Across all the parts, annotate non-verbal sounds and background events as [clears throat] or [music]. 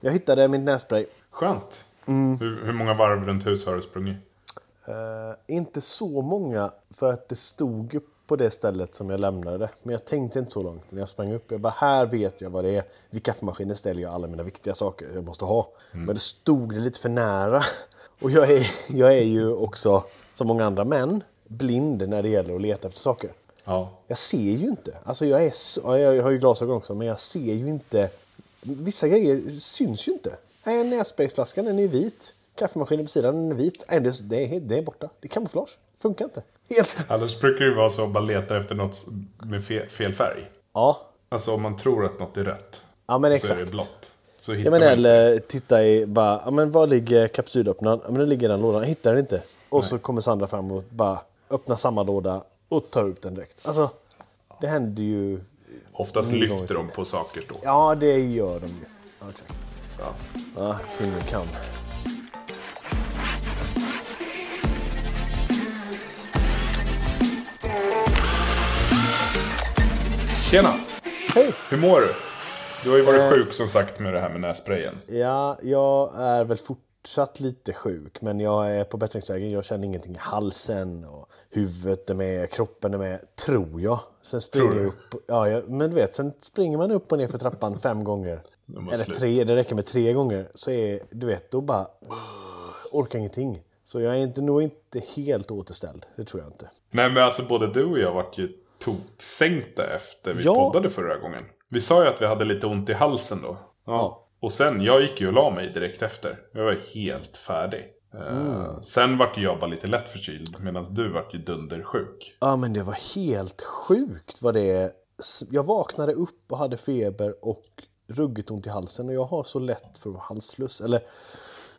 Jag hittade min nässpray. Skönt. Mm. Hur, hur många varv runt hus har du sprungit? Eh, inte så många, för att det stod på det stället som jag lämnade det. Men jag tänkte inte så långt när jag sprang upp. Jag bara, här vet jag vad det är. Vid kaffemaskinen ställer jag alla mina viktiga saker jag måste ha. Men det stod det lite för nära. [laughs] Och jag är, jag är ju också, som många andra män, blind när det gäller att leta efter saker. Ja. Jag ser ju inte. Alltså jag, är så, ja, jag har ju glasögon också, men jag ser ju inte. Vissa grejer syns ju inte. Nej, Nässpraysflaskan den är vit. Kaffemaskinen på sidan den är vit. Nej, det, det, är, det är borta. Det är kamouflage. Funkar inte. Helt. Annars brukar det vara så att man letar efter något med fel, fel färg. Ja, Alltså om man tror att något är rött. ja men Så är det exakt. blått. Så hittar Ja, men man inte. eller titta i bara, ja, men var ligger kapsylöppnaren? Ja, men den ligger i den lådan. Jag hittar den inte. Och så kommer Sandra fram och bara öppnar samma låda och tar ut den direkt. Alltså, det händer ju. Oftast lyfter de på saker då. Ja, det gör de ju. Ja, exakt. Ja. Ja, kvinnor kan. Tjena! Hej! Hur mår du? Du har ju varit Eh. sjuk som sagt med det här med nässprayen. Ja, jag är väl fortsatt lite sjuk, men jag är på bättringsvägen. Jag känner ingenting i halsen och huvudet är med, kroppen är med, tror jag. Sen springer jag upp, ja, jag, men du vet, sen springer man upp och ner för trappan fem gånger. Eller slut. tre, det räcker med tre gånger. Så är, du vet, då bara orkar ingenting. Så jag är inte, nog inte helt återställd, det tror jag inte. Nej men alltså både du och jag vart ju toksänkta efter vi Ja. poddade förra gången. Vi sa ju att vi hade lite ont i halsen då. Ja. Och sen, jag gick ju och la mig direkt efter. Jag var helt färdig. Eh, Mm. Sen vart jag bara lite lätt förkyld medan du vart ju dundersjuk. Ja, men det var helt sjukt vad det... Jag vaknade upp och hade feber och ruggigt ont i halsen och jag har så lätt för halsfluss. Eller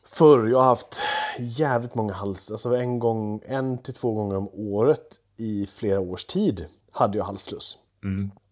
förr, jag har haft jävligt många hals... Alltså en gång, en till två gånger om året i flera års tid hade jag halsfluss.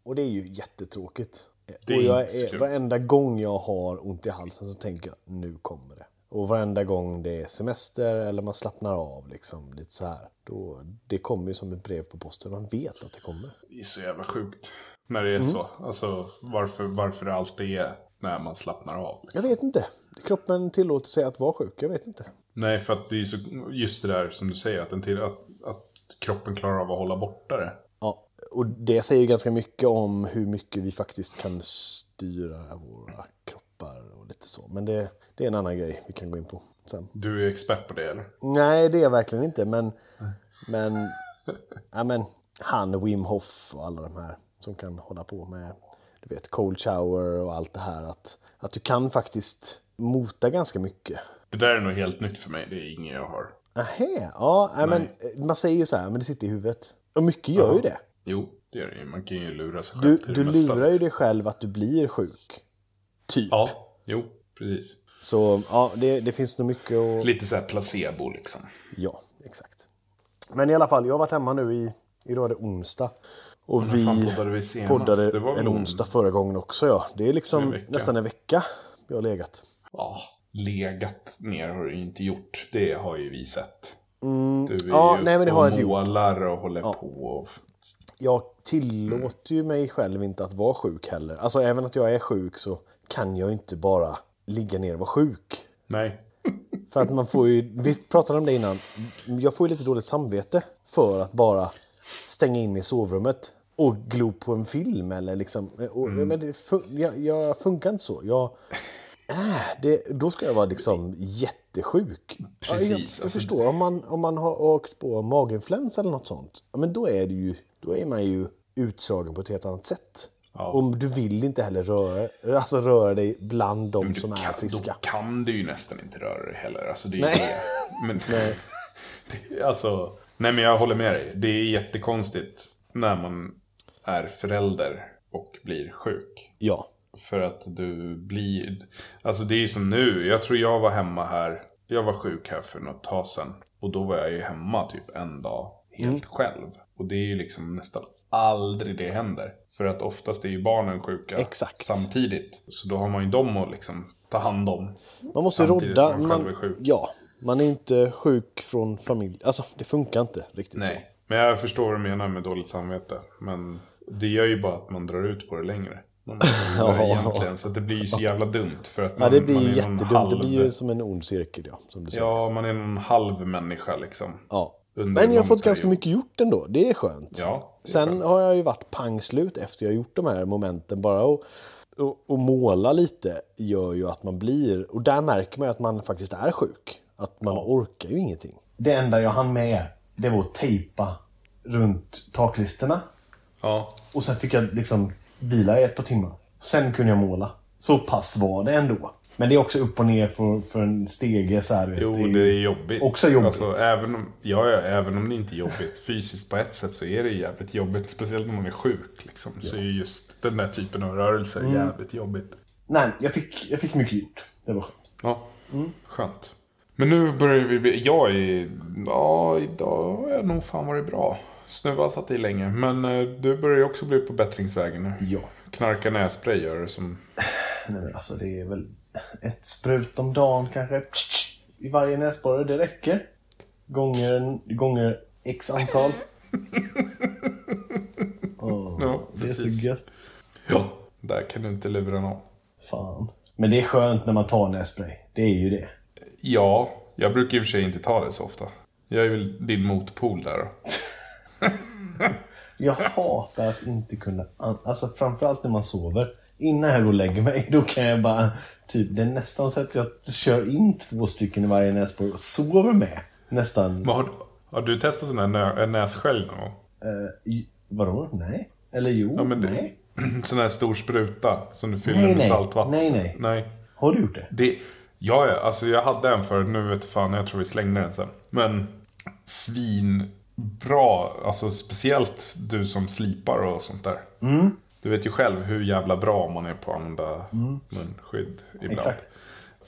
Och det är ju jättetråkigt. Mm. Det är och jag är, varenda gång jag har ont i halsen så tänker jag nu kommer det. Och varenda gång det är semester eller man slappnar av liksom lite så här. Då, det kommer ju som ett brev på posten. Man vet att det kommer. Det är så jävla sjukt. När det är Mm. så. Alltså varför, varför det alltid är när man slappnar av. Jag vet inte. Kroppen tillåter sig att vara sjuk. Jag vet inte. Nej, för att det är så, just det där som du säger, att, den till, att, att kroppen klarar av att hålla borta det. Ja, och det säger ganska mycket om hur mycket vi faktiskt kan styra våra kroppar lite så. Men det, det är en annan grej vi kan gå in på sen. Du är expert på det eller? Nej, det är jag verkligen inte. Men, men, [laughs] ja, men han, Wim Hof och alla de här som kan hålla på med du vet, cold shower och allt det här. Att, att du kan faktiskt mota ganska mycket. Det där är nog helt nytt för mig, det är inget jag har. Ahä, ja, nej, men man säger ju så här, men det sitter i huvudet. Och mycket gör ju det. Jo, det gör det. Man kan ju lura sig Du, själv till du mesta. lurar ju dig själv att du blir sjuk. Typ. Ja, jo, precis. Så ja, det, det finns nog mycket att... Lite så här placebo liksom. Ja, exakt. Men i alla fall, jag har varit hemma nu i... Idag är det onsdag. Och vi poddade vi senast? poddade en onsdag förra gången också. Ja. Det är liksom En nästan en vecka vi har legat. Ja, legat ner har du inte gjort. Det har ju vi sett. Du är Mm, ja, ju nej, men det har och jag målar och håller på. Och... Jag tillåter ju mig själv inte att vara sjuk heller. Alltså även att jag är sjuk så kan jag inte bara ligga ner och vara sjuk. Nej. [laughs] För att man får ju, vi pratade om det innan, jag får ju lite dåligt samvete för att bara stänga in mig i sovrummet och glo på en film eller liksom. Och, Mm. Men det fun, jag, jag funkar inte så. Jag, äh, det, då ska jag vara liksom jättesjuk. Precis, Ja, jag, jag alltså- förstår om man, om man har åkt på maginfluensa eller något sånt. Ja, men då är, det ju, då är man ju utslagen på ett helt annat sätt. Ja. Och du vill inte heller röra, alltså röra dig bland de som är kan, friska. Då kan du ju nästan inte röra dig heller. Alltså det är Nej. det. Men, [laughs] Nej. [laughs] det, alltså, nej men jag håller med dig. Det är jättekonstigt när man är förälder och blir sjuk. Ja. För att du blir... Alltså det är ju som nu. Jag tror jag var hemma här. Jag var sjuk här för något tag sedan. Och då var jag ju hemma typ en dag helt Mm. själv. Och det är ju liksom nästan aldrig det händer. För att oftast är ju barnen sjuka Exakt. samtidigt. Så då har man ju dem att liksom ta hand om. Man måste rodda. man Man. Ja, man är inte sjuk från familj. Alltså, det funkar inte riktigt så. Nej. Men jag förstår vad du menar med dåligt samvete. Men det gör ju bara att man drar ut på det längre. [laughs] Ja. egentligen, så det blir ju så jävla dumt. För att man, Ja, det blir man ju är jättedumt. halv- Det blir ju som en ond cirkel, ja. Som du säger. Ja, man är någon halv människa liksom. Ja. Under Men jag har fått ganska mycket gjort ändå. Det är skönt. Ja, det är Sen skönt. har jag ju varit pangslut efter jag gjort de här momenten. Bara att och, och måla lite gör ju att man blir... Och där märker man ju att man faktiskt är sjuk. Att man orkar ju ingenting. Det enda jag hann med, det var att tejpa runt taklisterna. Ja, Och sen fick jag liksom vila i ett par timmar. Sen kunde jag måla. Så pass var det ändå. Men det är också upp och ner för, för en stege så här. du jo är det är jobbigt. också jobbigt. Alltså, även om, ja, ja, även om det inte är jobbigt fysiskt på ett sätt så är det jävligt jobbigt. Speciellt när man är sjuk liksom. Så är just den där typen av rörelser Mm. jävligt jobbigt. Nej, jag fick, jag fick mycket gjort. Det var skönt. Ja, Mm. skönt. Men nu börjar vi bli... Jag är... Ja, idag har jag nog fan varit bra. Snuva satt i länge. Men eh, du börjar ju också bli på bättringsvägen nu. Ja. Knarka nässpray gör det som... Nej, men alltså det är väl ett sprut om dagen kanske. I varje näsborre, det räcker. Gånger, gånger x antal. [laughs] Åh, Ja, det är precis. så gött. Ja. Där kan du inte lura någon. Fan. Men det är skönt när man tar nässpray. Det är ju det. Ja, jag brukar i och för sig inte ta det så ofta. Jag är väl din motpol där då. [laughs] Jag hatar att inte kunna... Alltså framförallt när man sover. Innan jag går och lägger mig, då kan jag bara... Typ, det är nästan så att jag kör in två stycken i varje näsborre och sover med. Nästan... Men har, har du testat sån här nä, nässkölj någon gång? I- vadå? Nej? Eller jo? Ja, men det- nej. [clears throat] Sån här stor spruta som du fyller Nej, med saltvatten? Nej, nej. Nej. Har du gjort det? Det, ja, ja, alltså jag hade en för nu vet fan, jag tror vi slängde den sen. Men svinbra, alltså speciellt du som slipar och sånt där. Mm. Du vet ju själv hur jävla bra man är på att använda munskydd ibland. Exakt.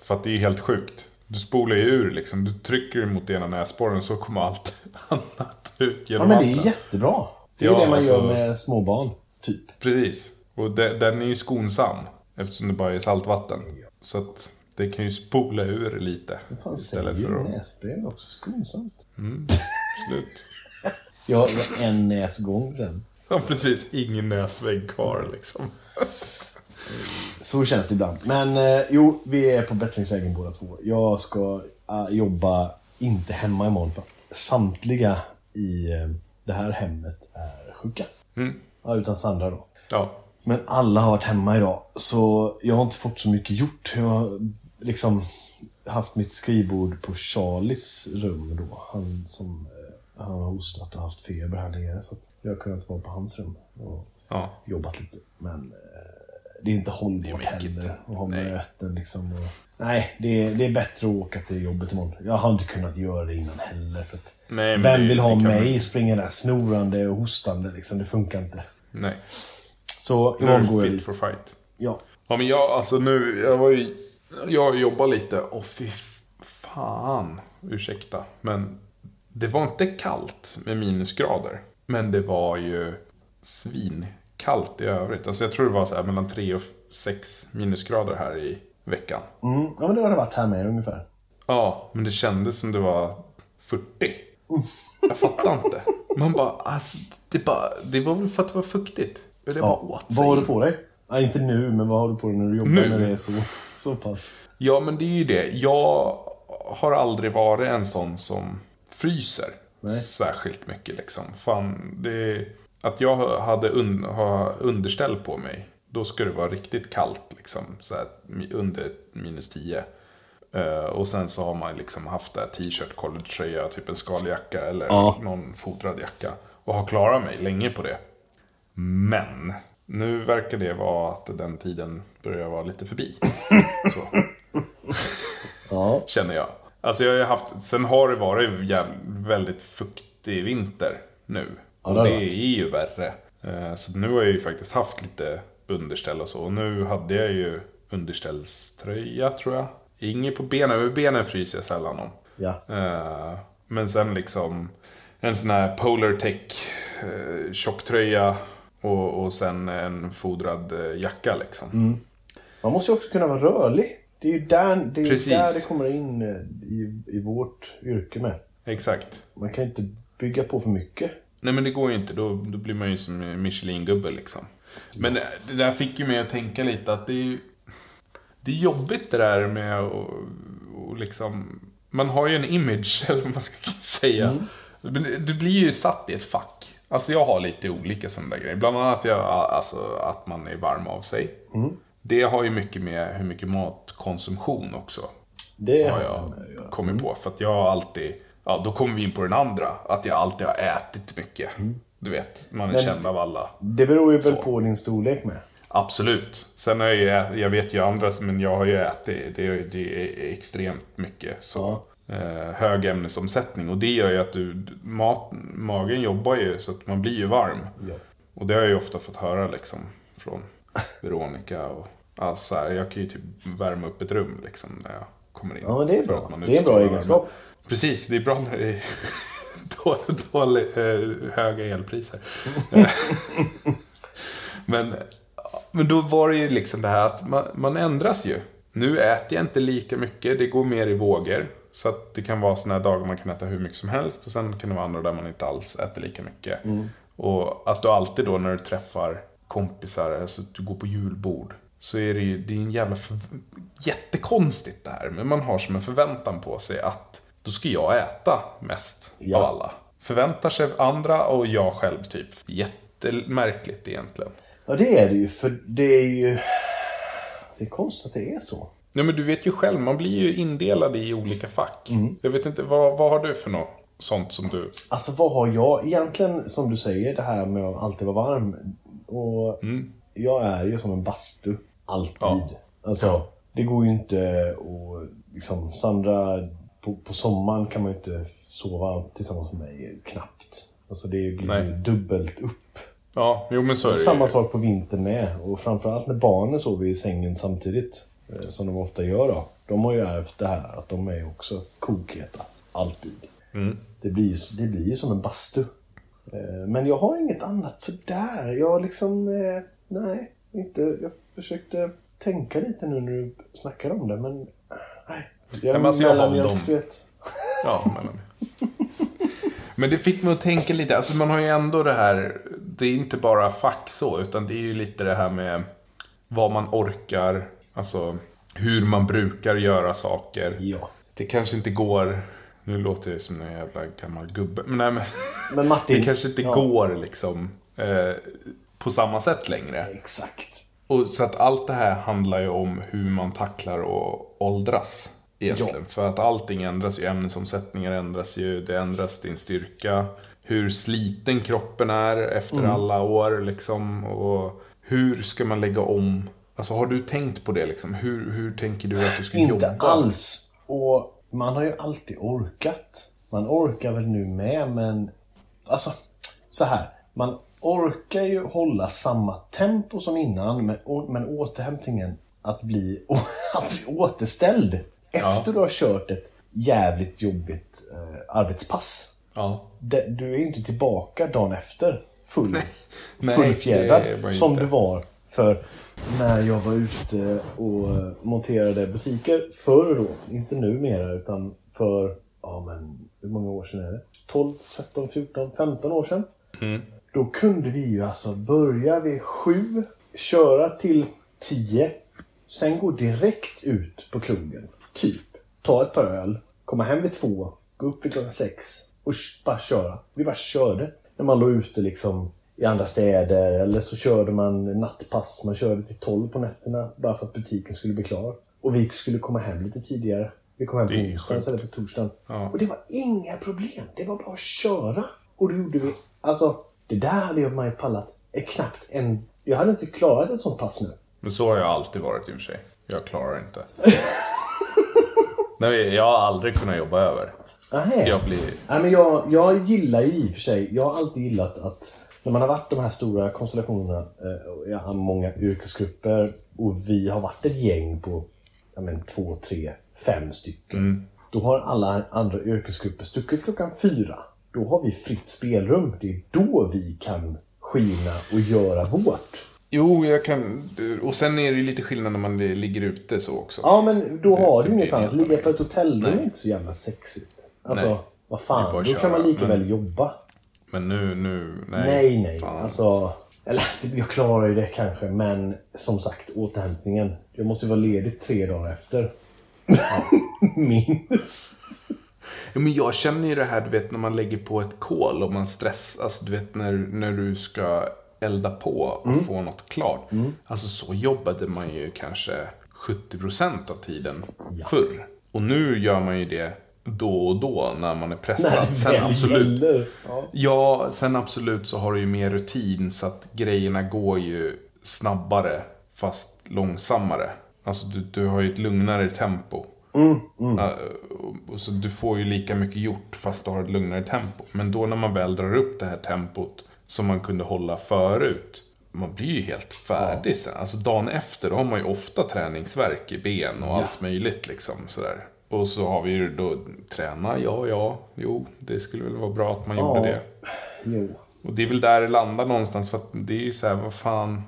För att det är ju helt sjukt. Du spolar ju ur liksom, du trycker mot ena näsborren så kommer allt [laughs] annat ut Ja, genom men det är ju jättebra. Det är Ja, ju det man alltså- gör med småbarn, typ. Precis. Och de, den är ju skonsam. Eftersom det bara är saltvatten. Så att det kan ju spola ur lite. Fan, Istället säger för att... nässpray också skonsamt. [laughs] Slut. Jag har en näsgång sen. Ja, precis. Ingen näsvägg kvar liksom. Så känns det ibland. Men eh, jo, vi är på bättringsvägen båda två. Jag ska eh, jobba inte hemma imorgon för att samtliga i eh, det här hemmet är sjuka. Mm. Ja, utan Sandra då. Ja. Men alla har varit hemma idag, så jag har inte fått så mycket gjort. Jag har liksom haft mitt skrivbord på Charlies rum då. Han som eh, han har hostat och haft feber här nere. Så att jag har kunnat vara på hans rum och Ja. jobbat lite. Men eh, det är inte hållbart heller att ha Nej. möten liksom. Och, nej, det är, det är bättre att åka till jobbet imorgon. Jag har inte kunnat göra det innan heller. För att Nej, vem det- vill ha det mig man- springa där snorande och hostande liksom? Det funkar inte. Nej. Så imorgon går jag fit for fight. Ja. Ja, men jag, alltså nu, jag var ju... Jag jobbar lite och fy fan. Ursäkta. Men det var inte kallt med minusgrader. Men det var ju svinkallt i övrigt. Alltså jag tror det var så här mellan 3 och 6 minusgrader här i veckan. Mm, ja, men det har det varit här med ungefär. Ja, men det kändes som det var 40. Jag fattar inte. Man bara, alltså, det, bara, det var väl för att det var fuktigt. Det bara Ja. åt Vad har du på dig? Ja, inte nu, men vad har du på dig när du jobbar Nu? när det är så, så pass? Ja, men det är ju det. Jag har aldrig varit en sån som fryser Nej. särskilt mycket liksom. Fan, det... Att jag hade un, ha underställ på mig, då ska det vara riktigt kallt liksom. Så här, under minus 10. Eh, och sen så har man liksom haft där t-shirt, collegetröja, typ en skaljacka eller Ja. någon fodrad jacka. Och har klarat mig länge på det. Men nu verkar det vara att den tiden börjar vara lite förbi. [laughs] Ja. känner jag. Alltså jag har ju haft, sen har det varit väldigt fuktig vinter nu. Ja, och det har det det är ju värre. Eh, Så nu har jag ju faktiskt haft lite underställ och så. Och nu hade jag ju underställströja tror jag. Inget på benen, över benen fryser jag sällan om. Ja. Eh, Men sen liksom en sån här Polartech eh, tjocktröja och, och sen en fodrad jacka liksom. Mm. Man måste ju också kunna vara rörlig. Det är ju där det, är där det kommer in eh, i, i vårt yrke med. Exakt. Man kan inte bygga på för mycket. Nej men det går ju inte, då, då blir man ju som Michelin-gubbe liksom. Men det där fick ju mig att tänka lite att det är ju... Det är jobbigt det där med att och liksom... Man har ju en image, [laughs] eller vad man ska säga. Men Du blir ju satt i ett fack. Alltså jag har lite olika sådana där grejer. Bland annat jag, alltså, att man är varm av sig. Det har ju mycket med hur mycket matkonsumtion också. Det har jag kommit på. För att jag har alltid, ja då kommer vi in på den andra. Att jag alltid har ätit mycket. Du vet, man är Men- känd av alla. Det beror ju väl på din storlek med. Absolut. Sen har jag jag vet ju andra, men jag har ju ätit, det är, det är extremt mycket. Så, eh, hög ämnesomsättning. Och det gör ju att du, mat, magen jobbar ju så att man blir ju varm. Ja. Och det har jag ju ofta fått höra liksom från Veronica och alltså, så här, Jag kan ju typ värma upp ett rum liksom när jag kommer in. Ja, men det är bra. att man Det är en bra egenskap. Precis, det är bra när det är [laughs] då- dålig, eh, höga elpriser. [laughs] Men, men då var det ju liksom det här att man, man ändras ju. Nu äter jag inte lika mycket, det går mer i vågor. Så att det kan vara sådana här dagar man kan äta hur mycket som helst och sen kan det vara andra där man inte alls äter lika mycket. Och att du alltid då när du träffar kompisar, alltså att du går på julbord. Så är det ju, det är en jävla för, jättekonstigt det här. Men man har som en förväntan på sig att då ska jag äta mest Ja. av alla. Förväntar sig andra och jag själv typ. Jättemärkligt egentligen. Ja det är det ju för det är ju... Det är konstigt att det är så. Nej men du vet ju själv, man blir ju indelad i olika fack. Mm. Jag vet inte, vad, vad har du för något sånt som du... Alltså vad har jag egentligen som du säger det här med att alltid vara varm. Och jag är ju som en bastu. Alltid. Ja. Alltså det går ju inte att liksom Sandra på, på sommaren kan man ju inte sova tillsammans med mig knappt. Alltså det blir Nej. ju dubbelt upp. Ja, jo men så är det Samma sak på vintern med. Och framförallt när barnen sover i sängen samtidigt. eh, Som de ofta gör då. De har ju ärvt det här att de är också kokheta. Alltid. Det, blir, ju- det blir som en bastu. Eh, Men jag har inget annat sådär. Jag liksom... eh, Nej, inte... Jag försökte tänka lite nu när du snackade om det men... Nej. Jag, men alltså, jag har dem. du vet. [laughs] Ja, mellan. Men det fick mig att tänka lite, alltså man har ju ändå det här, det är inte bara fack så, utan det är ju lite det här med vad man orkar, alltså hur man brukar göra saker. Ja. Det kanske inte går, nu låter jag som en jävla gammal gubbe, men nej men [laughs] Men Martin... [laughs] det kanske inte ja, går liksom eh, på samma sätt längre. Exakt. Och så att allt det här handlar ju om hur man tacklar och åldras. Egentligen. För att allting ändras ju, ämnesomsättningar ändras ju, det ändras din styrka. Hur sliten kroppen är efter Mm. alla år liksom. Och hur ska man lägga om? Alltså har du tänkt på det liksom? Hur, hur tänker du att du ska Inte jobba? alls. Och man har ju alltid orkat. Man orkar väl nu med, men... Alltså, så här. Man orkar ju hålla samma tempo som innan, men, men återhämtningen att bli, [laughs] att bli återställd efter du har kört ett jävligt jobbigt eh, arbetspass. Ja. Du är ju inte tillbaka dagen efter full, Nej, fullfjädrad som inte. du var för när jag var ute och eh, monterade butiker förr då. Inte numera utan för, ja men hur många år sedan är det? 12, 13, 14, 15 år sedan. Mm. Då kunde vi ju alltså börja vid sju, köra till tio, sen gå direkt ut på krogen. Typ, ta ett par öl, komma hem vid två, gå upp vid klockan sex och sh- bara köra. Vi bara körde. När man låg ute liksom i andra städer eller så körde man nattpass. Man körde till tolv på nätterna bara för att butiken skulle bli klar. Och vi skulle komma hem lite tidigare. Vi kom hem på onsdagen istället för torsdagen. Ja. Och det var inga problem. Det var bara att köra. Och det gjorde vi. Alltså, det där hade jag man ju pallat. Är knappt en... Jag hade inte klarat ett sånt pass nu. Men så har jag alltid varit i och för sig. Jag klarar inte. [laughs] Nej, jag har aldrig kunnat jobba över. Nähä. Jag blir... Nej, men jag, jag gillar ju i och för sig, jag har alltid gillat att när man har varit de här stora konstellationerna, eh, många yrkesgrupper och vi har varit ett gäng på men, två, tre, fem stycken. Då har alla andra yrkesgrupper stuckit klockan fyra. Då har vi fritt spelrum. Det är då vi kan skina och göra vårt. Jo, jag kan... Och sen är det ju lite skillnad när man ligger ute så också. Ja, men då har det du blir inget annat. Ligga på ett hotellrum är inte så jävla sexigt. Alltså, Nej. vad fan. Då kan man lika väl jobba. Men nu, nu, nej. Nej, nej. Fan. Alltså, Eller [laughs] jag klarar ju det kanske, men som sagt återhämtningen. Jag måste ju vara ledig tre dagar efter. [laughs] Minst. Ja, men jag känner ju det här, du vet när man lägger på ett kol och man stressar. Alltså du vet när, när du ska elda på och få något klart. Alltså så jobbade man ju kanske 70% av tiden förr. Och nu gör man ju det då och då när man är pressad. det Sen absolut. Ja. Ja, sen absolut så har du ju mer rutin så att grejerna går ju snabbare fast långsammare. Alltså du, du har ju ett lugnare tempo. Ja, och så du får ju lika mycket gjort fast du har ett lugnare tempo. Men då när man väl drar upp det här tempot som man kunde hålla förut. Man blir ju helt färdig sen. Alltså dagen efter då har man ju ofta träningsvärk i ben och allt möjligt liksom sådär. Och så har vi ju då träna, ja ja, jo, det skulle väl vara bra att man gjorde Ja. det. Jo. Och det är väl där det landar någonstans för att det är ju så här, vad fan.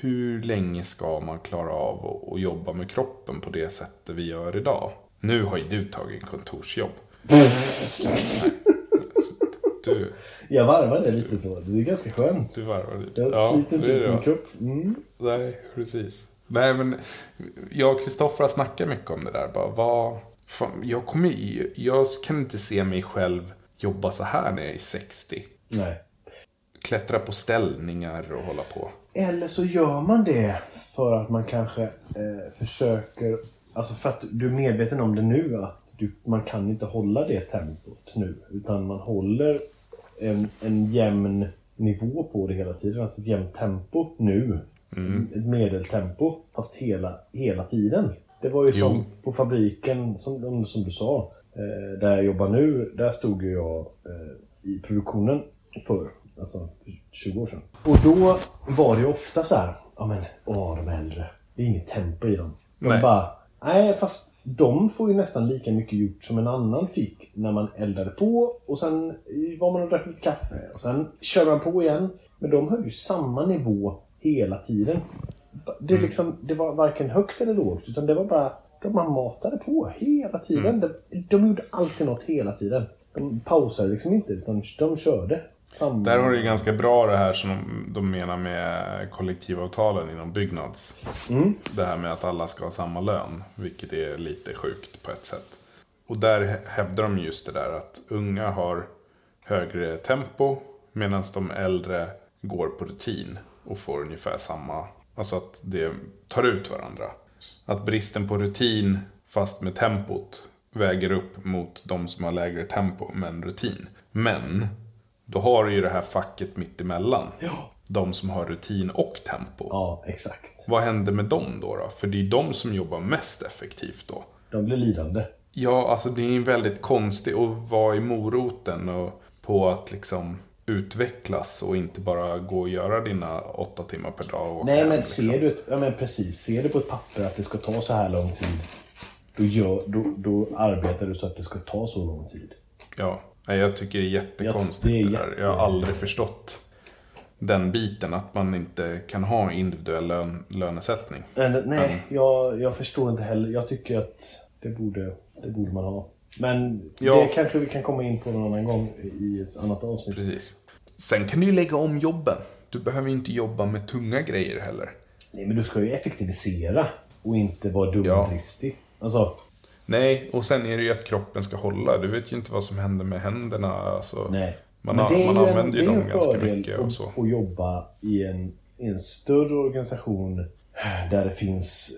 Hur länge ska man klara av att- jobba med kroppen på det sättet vi gör idag? Nu har ju du tagit en kontorsjobb. [laughs] Du, Jag varvar det lite så. Det är ganska skönt. du varvar lite. Jag sliter inte ut det, min kropp. Mm. Nej, precis. Nej, men jag och Kristoffer har snackat mycket om det där. Bara, vad, fan, jag, kommer, jag kan inte se mig själv jobba så här när jag är 60. Nej. Klättra på ställningar och hålla på. Eller så gör man det för att man kanske eh, försöker... Alltså för att du är medveten om det nu att du, man kan inte hålla det tempot nu. Utan man håller en, en jämn nivå på det hela tiden. Alltså ett jämnt tempo nu. Ett medeltempo. Fast hela, hela tiden. Det var ju som Jo. på fabriken, som, som du sa. Eh, där jag jobbar nu, där stod ju jag eh, i produktionen förr. Alltså för 20 år sedan. Och då var det ju ofta så här. Ja men, åh de äldre. Det är inget tempo i dem. De Nej. bara, nej fast de får ju nästan lika mycket gjort som en annan fick när man eldade på och sen var man och drack lite kaffe och sen körde man på igen. Men de höll ju samma nivå hela tiden. Det, Mm. liksom, det var varken högt eller lågt utan det var bara de man matade på hela tiden. Mm. De, de gjorde alltid något hela tiden. De pausade liksom inte utan de körde. Samma. Där har du ju ganska bra det här som de, de menar med kollektivavtalen inom Byggnads. Det här med att alla ska ha samma lön, vilket är lite sjukt på ett sätt. Och där hä- hävdar de just det där att unga har högre tempo medan de äldre går på rutin och får ungefär samma, alltså att det tar ut varandra. Att bristen på rutin fast med tempot väger upp mot de som har lägre tempo men rutin. Men då har du ju det här facket mitt emellan. Ja. De som har rutin och tempo. Ja, exakt. Vad händer med dem då, då? För det är de som jobbar mest effektivt då. De blir lidande. Ja, alltså det är ju väldigt konstigt att vara i moroten och på att liksom utvecklas och inte bara gå och göra dina åtta timmar per dag och Nej hem, men liksom. ser du, ett- ja, men precis, ser du på ett papper att det ska ta så här lång tid. Då, gör, då, då arbetar du så att det ska ta så lång tid. Ja, nej, jag tycker det är jättekonstigt Ja, det är det, där. jätte- Jag har aldrig förstått den biten, att man inte kan ha individuell lön, lönesättning. Men, nej, jag, jag förstår inte heller. Jag tycker att det borde, det borde man ha. Men Ja. det kanske vi kan komma in på någon annan gång i ett annat avsnitt. Precis. Sen kan du ju lägga om jobben. Du behöver ju inte jobba med tunga grejer heller. Nej men du ska ju effektivisera och inte vara dumdristig. Alltså, Nej, och sen är det ju att kroppen ska hålla. Du vet ju inte vad som händer med händerna. Alltså, nej. Man, Men det är man ju en, använder det ju dem en ganska mycket och så. att, jobba i en, i en större organisation där det finns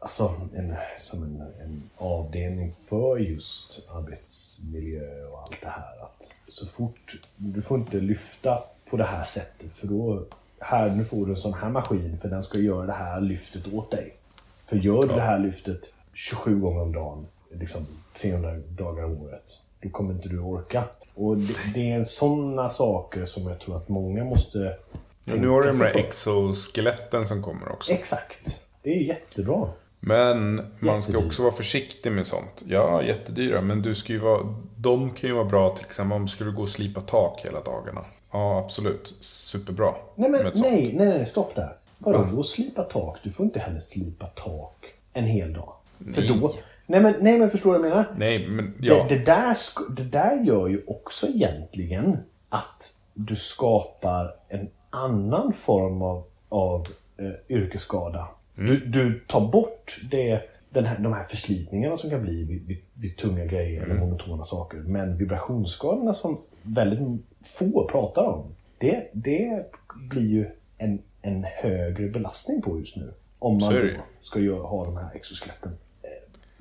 alltså en, som en, en avdelning för just arbetsmiljö och allt det här. Att så fort, du får inte lyfta på det här sättet för då, här, nu får du en sån här maskin för den ska göra det här lyftet åt dig. För gör du det här lyftet 27 gånger om dagen, liksom 300 dagar om året, då kommer inte du orka. Och det, det är sådana saker som jag tror att många måste Ja, nu har du de för. exoskeletten som kommer också. Exakt. Det är jättebra. Men man ska också vara försiktig med sånt. Ja, jättedyra. Men du ska ju vara, de kan ju vara bra till exempel om du skulle gå och slipa tak hela dagarna. Ja, absolut. Superbra. Nej, men nej, nej, nej, stopp där. Vadå, gå och slipa tak? Du får inte heller slipa tak en hel dag. För Nej. då... Nej, men, nej, men förstår du vad jag menar? Nej, men ja. Det, det, där, det där gör ju också egentligen att du skapar en annan form av, av eh, yrkesskada. Du, du tar bort det, den här, de här förslitningarna som kan bli vid, vid, vid tunga grejer eller monotona saker. Men vibrationsskadorna som väldigt få pratar om. Det, det blir ju en, en högre belastning på just nu. Om man då ska göra, ha de här exoskeletten. Eh,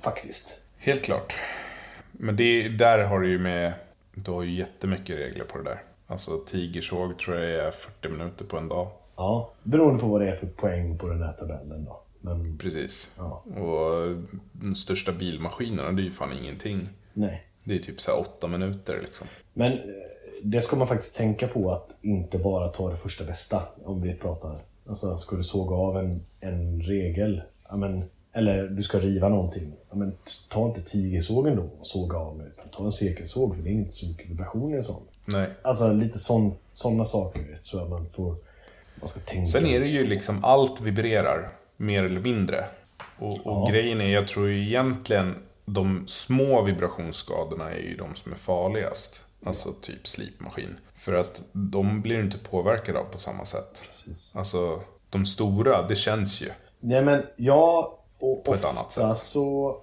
faktiskt. Helt klart. Men det, där har du ju med, du har ju jättemycket regler på det där. Alltså tigersåg tror jag är 40 minuter på en dag. Ja, beroende på vad det är för poäng på den här tabellen då. Men Precis. Ja. Och de största bilmaskinerna, det är ju fan ingenting. nej. Det är typ så åtta minuter liksom. Men eh, det ska man faktiskt tänka på att inte bara ta det första bästa om vi pratar. Alltså ska du såga av en, en regel, ja, men, eller du ska riva någonting. Ja, men, ta inte tigersågen då och såga av utan ta en cirkelsåg för det är inte så mycket vibration i en sån. Nej. Alltså lite sådana saker så att man får, man ska tänka. Sen är det ju liksom, allt vibrerar mer eller mindre. Och, och Ja. grejen är, jag tror ju egentligen de små vibrationsskadorna är ju de som är farligast. Alltså typ slipmaskin. För att de blir inte påverkade av på samma sätt. Precis. Alltså, de stora, det känns ju. Nej men ja, och På ett annat sätt. så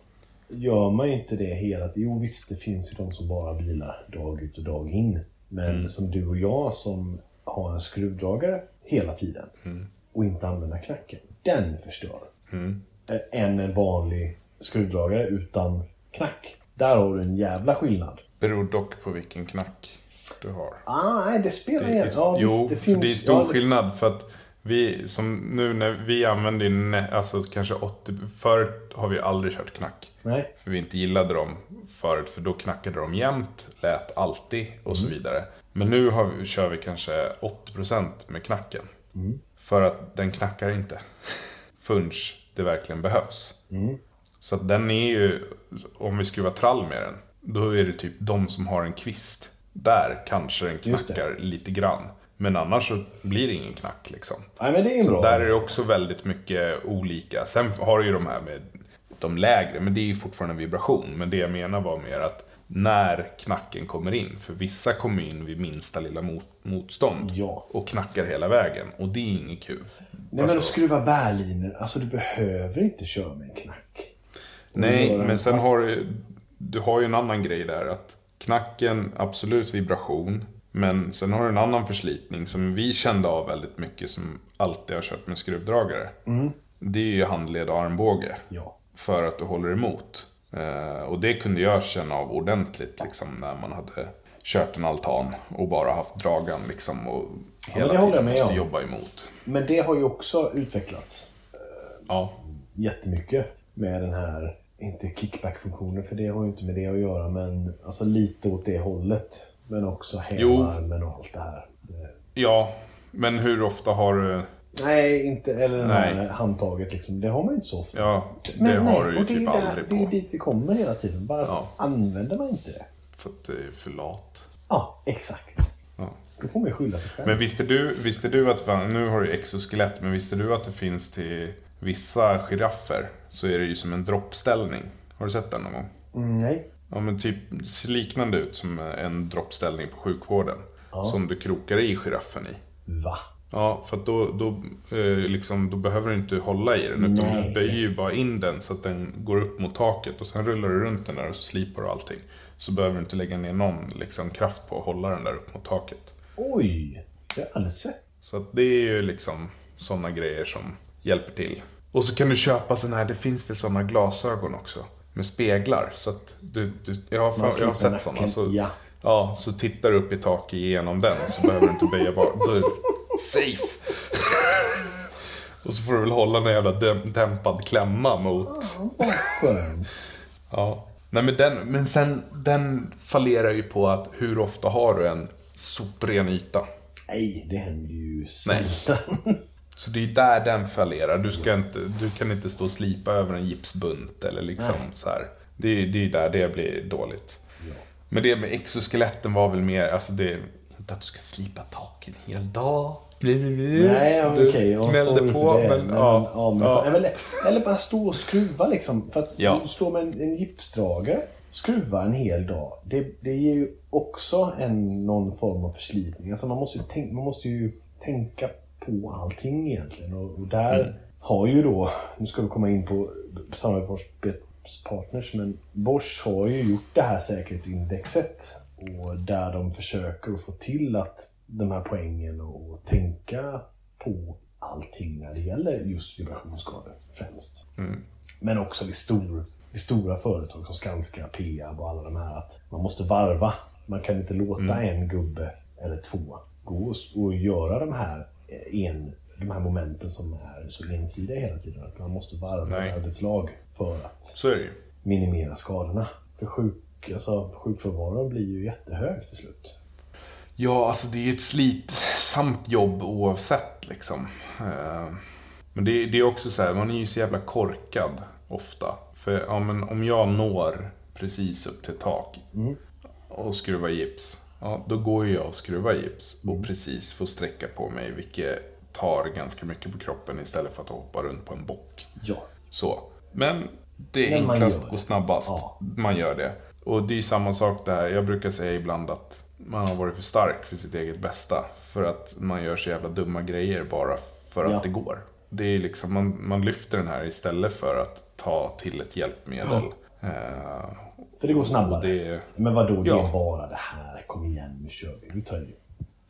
gör man ju inte det hela tiden. Jo visst, det finns ju de som bara bilar dag ut och dag in. Men Mm. som du och jag som har en skruvdragare hela tiden Mm. och inte använder knacken. Den förstör. Mm. Eh, Än en vanlig skruvdragare utan knack. Där har du en jävla skillnad. Beror dock på vilken knack du har. Ah, nej, det spelar ingen är, ja, jo, det för finns, det är stor ja, skillnad för att vi, som nu när vi använder ju alltså kanske 80, förut har vi aldrig kört knack. Nej, För vi inte gillade dem förut, för då knackade de jämt, lät alltid och så vidare. Men nu har kör vi kanske 80% med knacken. För att den knackar inte. Förrän det verkligen behövs. Så att den är ju, om vi skruvar trall med den, då är det typ de som har en kvist. Där kanske den knackar lite grann. Men annars så blir det ingen knack liksom. nej men det är Så bra. där är det också väldigt mycket olika. Sen har du ju de här med de lägre, men det är ju fortfarande vibration. Men det jag menar var mer att när knacken kommer in, för vissa kommer in vid minsta lilla mot, motstånd Ja. och knackar hela vägen. Och det är inget kul. Nej men Alltså, att skruva bärliner, alltså du behöver inte köra med en knack. nej, men sen har du, du har ju en annan grej där. att Knacken, absolut vibration. Men sen har du en annan förslitning som vi kände av väldigt mycket som alltid har kört med skruvdragare. Det är ju handled och armbåge. Ja. för att du håller emot. Eh, och det kunde jag känna av ordentligt liksom, när man hade kört en altan och bara haft dragan liksom, och hela jag tiden måste om. jobba emot. Men det har ju också utvecklats Ja, jättemycket med den här, inte kickback-funktionen för det har ju inte med det att göra, men alltså lite åt det hållet. Men också hävarmen och allt det här. Ja, men hur ofta har du... Nej, inte, eller det Nej. handtaget liksom. Det har man ju inte så ofta. Ja, det Men har nej, du ju det typ där- aldrig Det är på. dit vi kommer hela tiden. Varför Ja. använder man inte det? För att du är för lat. Ja, exakt. Ja. Då får man ju skylla sig själv. Men visste du, visste du att, nu har du exoskelett, men visste du att det finns till vissa giraffer så är det ju som en droppställning. Har du sett den någon gång? Mm, nej. Ja men typ liknande ut som en droppställning på sjukvården. Som du krokar i giraffen i. Va? Ja, för då, då, eh, liksom, då behöver du inte hålla i den. Utan Nej. du böjer ju bara in den så att den går upp mot taket. Och sen rullar du runt den där och så slipar du allting. Så behöver du inte lägga ner någon liksom, kraft på att hålla den där upp mot taket. Oj! Det har jag aldrig sett. Så det är ju liksom sådana grejer som hjälper till. Och så kan du köpa sådana här, det finns väl sådana glasögon också. Med speglar. Så att du, du jag, har, jag har sett sådana. Så, ja. ja, så tittar du upp i taket genom den så behöver du inte böja bak. Safe. [laughs] Och så får du väl hålla en jävla däm- dämpad klämma mot... Ja. Nej men den, men sen, den fallerar ju på att hur ofta har du en sopren yta? Nej, det händer ju Nej. sällan. [laughs] Så det är där den fallerar. Du, ska inte, du kan inte stå och slipa över en gipsbunt eller liksom Nej. så här. Det är det är där det blir dåligt. Men det med exoskeletten var väl mer, alltså det inte att du ska slipa tak en hel dag. Nej, du okej. ja, gnällde sorry på. för det. Men, ja, ja, men, ja. Eller, eller bara stå och skruva liksom. För att Ja. du står med en, en gipsdragare, skruva en hel dag. Det, det ger ju också en, någon form av förslitning. Alltså man måste ju tänka, man måste ju tänka på allting egentligen. Och, och där har ju då, nu ska vi komma in på samarbetspartners, men Bosch har ju gjort det här säkerhetsindexet. Och där de försöker få till att de här poängen och tänka på allting när det gäller just vibrationsskador främst. Men också vid, stor, vid stora företag som Skanska, Peab och alla de här att man måste varva. Man kan inte låta en gubbe eller två gå och, göra de här, eh, en, de här momenten som är så ensidiga hela tiden. Att man måste varva Nej. arbetslag för att minimera skadorna. För sjuk, alltså, sjukfrånvaron blir ju jättehög till slut. Ja, alltså det är ett slitsamt jobb oavsett liksom. Eh, Men det, det är också så här, man är ju så jävla korkad ofta. För ja, men om jag når precis upp till tak och skruvar gips. Ja, då går ju jag och skruvar gips och precis får sträcka på mig, vilket tar ganska mycket på kroppen istället för att hoppa runt på en bock. Ja. Så. Men det är Men enklast och snabbast. Ja. Man gör det. Och det är ju samma sak där. Jag brukar säga ibland att man har varit för stark för sitt eget bästa. För att man gör så jävla dumma grejer bara för att Ja. det går. Det är liksom, man, man lyfter den här istället för att ta till ett hjälpmedel. Eh, För det går snabbare. det, Men vadå, det Ja. är bara det här. Kom igen, nu kör vi. Nu tar vi.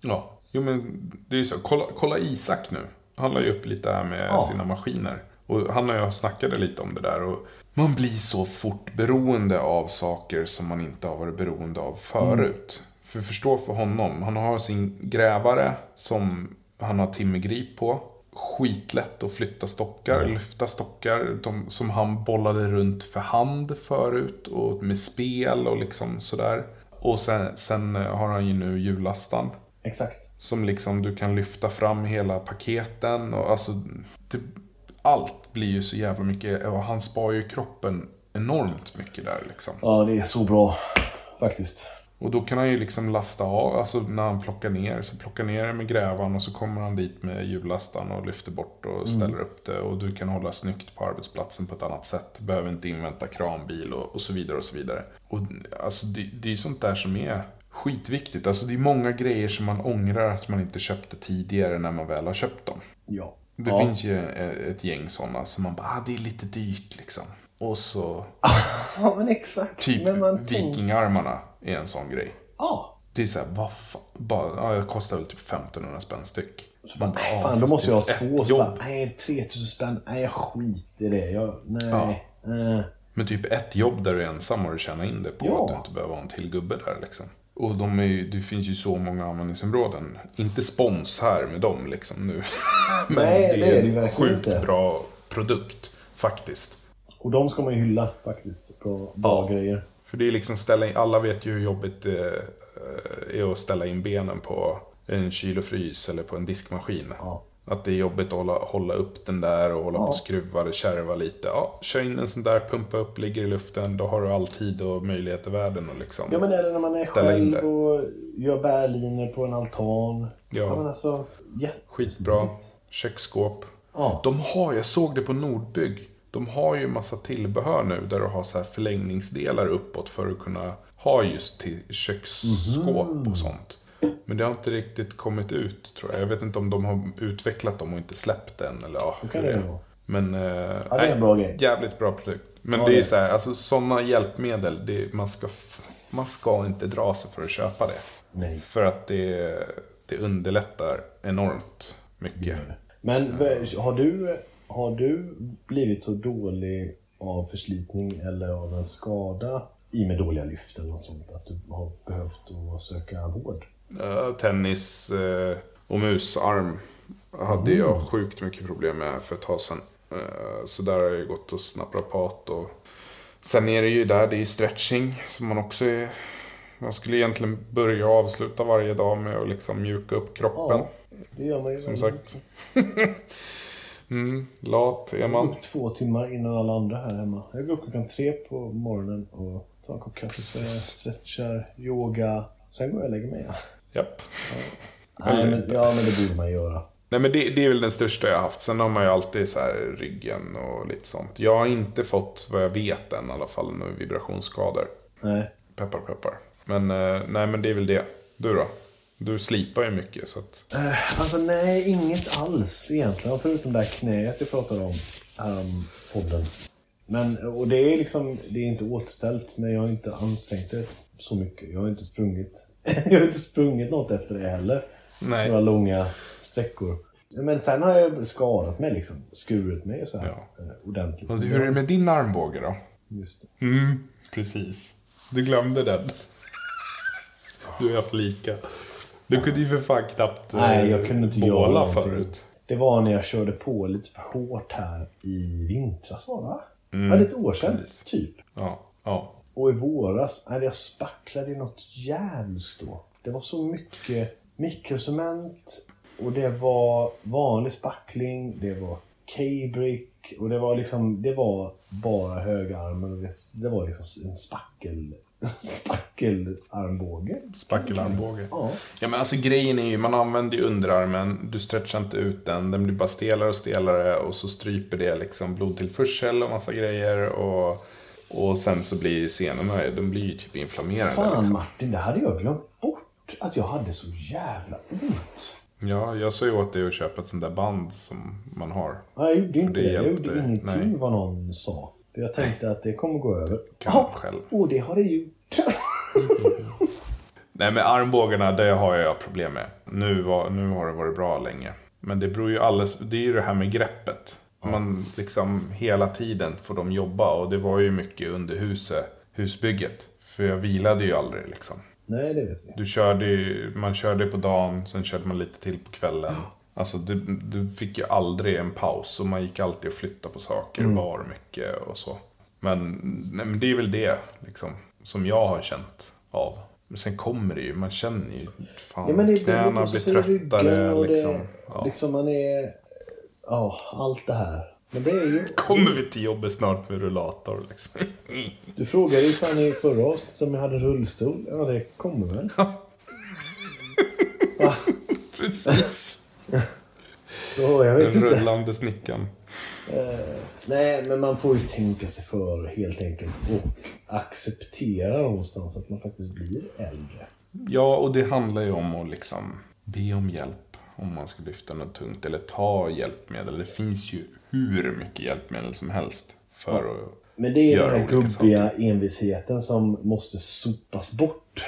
ja, jo men det är ju så. Kolla, kolla Isak nu. Han la ju upp lite här med Ja. sina maskiner. Och han och jag snackade lite om det där. Och man blir så fort beroende av saker som man inte har varit beroende av förut. För förstå för honom, han har sin grävare som han har timmergrip på. Skitlätt att flytta stockar, lyfta stockar de, som han bollade runt för hand förut och med spel och liksom sådär. Och sen, sen har han ju nu hjullastaren. Exakt. Som liksom du kan lyfta fram hela paketen och alltså det, Allt blir ju så jävla mycket och han spar ju kroppen enormt mycket där liksom. Ja, det är så bra. Faktiskt. Och då kan han ju liksom lasta av, alltså när han plockar ner, så plockar ner det med grävan och så kommer han dit med hjullastaren och lyfter bort och ställer upp det. Och du kan hålla snyggt på arbetsplatsen på ett annat sätt. Behöver inte invänta kranbil och, och så vidare och så vidare. Och alltså det, det är ju sånt där som är skitviktigt. Alltså det är många grejer som man ångrar att man inte köpte tidigare när man väl har köpt dem. Ja. Det ja. finns ju e- ett gäng sådana som man bara, ah, det är lite dyrt liksom. Och så, [laughs] Ja, men exakt. typ men man vikingarmarna är en sån grej. Ja. Det är såhär, vad fan, bara, ja, det kostar väl typ 1500 spänn styck. Man bara, Nej, ja, fan, då måste det jag är ha två. Så bara, nej, 3000 spänn. Nej, jag skiter i det. Jag, nej. Eh. Men typ ett jobb där du är ensam och du tjänar in det på Ja. att du inte behöver ha en till gubbe där liksom. Och de är ju, det finns ju så många användningsområden. Inte spons här med dem liksom nu. [laughs] Men Nej, det det är är det en verkligen sjukt inte. bra produkt faktiskt. Och de ska man ju hylla faktiskt. Bra, bra Ja. grejer. För det är liksom ställa in, alla vet ju hur jobbigt det är att ställa in benen på en kyl och frys eller på en diskmaskin. Ja. Att det är jobbigt att hålla, hålla upp den där och hålla på Ja. och skruva det, kärva lite. Ja, kör in en sån där, pumpa upp, ligger i luften. Då har du all tid och möjlighet i världen och liksom. Ja men det när man är själv och gör bärliner på en altan. Ja. Ja men alltså. Skitbra. Köksskåp. Ja. De har, jag såg det på Nordbygg. De har ju massa tillbehör nu där du har så här förlängningsdelar uppåt för att kunna ha just till köksskåp Mhm. och sånt. Men det har inte riktigt kommit ut tror jag. Jag vet inte om de har utvecklat dem och inte släppt den eller ja, hur det är. Men eh, Ja, det är en bra grej. jävligt bra produkt. Men Ja, det är så här, alltså sådana hjälpmedel, det, man, ska, man ska inte dra sig för att köpa det. Nej. För att det, det underlättar enormt mycket. Men v- har du, har du blivit så dålig av förslitning eller av en skada i med dåliga lyft eller något sånt att du har behövt att söka vård? Eh, tennis eh, och musarm hade Mm. jag sjukt mycket problem med för ett tag sedan. Eh, så där har jag gått hos naprapat och sen är det ju där, det är stretching som man också är man skulle egentligen börja och avsluta varje dag med att liksom mjuka upp kroppen. Ja, det gör man ju. Som sagt. [laughs] Mm, lat är man. Upp två timmar innan alla andra här hemma. Jag går upp klockan tre på morgonen och tar en kopp kaffe, stretchar, yoga. Sen går jag och lägger mig. Ja. Japp. Nej, Eller men, ja, men det borde man göra. Nej men det, det är väl den största jag har haft. Sen har man ju alltid så här ryggen och lite sånt. Jag har inte fått, vad jag vet än i alla fall, några vibrationsskador. Nej. Peppar peppar. Men eh, nej men det är väl det. Du då? Du slipar ju mycket så att... Eh, alltså nej, inget alls egentligen. Förutom det där knät jag pratade om um, podden. Men, och det är liksom, det är inte återställt, men jag har inte ansträngt det så mycket. Jag har inte sprungit, [laughs] jag har inte sprungit något efter det heller. Nej. Några långa sträckor. Men sen har jag skadat mig liksom, skurit mig så här Ja. eh, ordentligt. Och hur är det med din armbåge då? Just det. Mm, precis. Du glömde den. Du har haft lika. Du kunde ju för fan knappt eh, Nej, jag kunde inte göra förut. Det var när jag körde på lite för hårt här i vintras var det? Mm, Ja, det ett år sedan, precis. typ. Ja, ja. Och i våras, nej, jag spacklade ju något jävligt då. Det var så mycket mikrocement och det var vanlig spackling, det var K-brick och det var liksom, det var bara högarmen och det, det var liksom en spackel, spackelarmbåge. Spackelarmbåge. Ja. Ja men alltså grejen är ju, man använder ju underarmen, du stretchar inte ut den, den blir bara stelare och stelare och så stryper det liksom blodtillförsel och massa grejer och, och sen så blir ju senorna, de blir ju typ inflammerade. Fan liksom. Martin, det hade jag glömt bort. Att jag hade så jävla ont. Ja, jag sa ju åt dig att köpa ett sånt där band som man har. Nej, jag gjorde inte det. Jag gjorde ingenting Nej. vad någon sa. För Jag tänkte att det kommer gå över. Kan Ja, man själv. Och det har det gjort. [laughs] Nej men armbågarna, det har jag problem med. Nu, var, nu har det varit bra länge. Men det beror ju alldeles, det är ju det här med greppet. Man liksom hela tiden får de jobba och det var ju mycket under huset, husbygget. För jag vilade ju aldrig liksom. Nej, det vet vi. Du körde ju, man körde på dagen, sen körde man lite till på kvällen. Alltså du, du fick ju aldrig en paus och man gick alltid och flyttade på saker, bar mycket och så. Men, nej, men det är väl det liksom, som jag har känt av. Men sen kommer det ju, man känner ju, fan, Ja, men det knäna blir blir tröttare och liksom. Det, Ja. liksom man är... Ja, allt det här. Men det är ju... Kommer vi till jobbet snart med rullator liksom. Du frågade ju fan i förra avsnittet om jag hade rullstol. Ja, det kommer väl. [laughs] Precis. Så jag vet Den inte. rullande snickan. Eh, nej, men man får ju tänka sig för helt enkelt. Och acceptera någonstans att man faktiskt blir äldre. Ja, och det handlar ju om att liksom be om hjälp om man ska lyfta något tungt eller ta hjälpmedel. Det finns ju hur mycket hjälpmedel som helst för att... Men det är Göra den här gubbiga envisheten som måste sopas bort.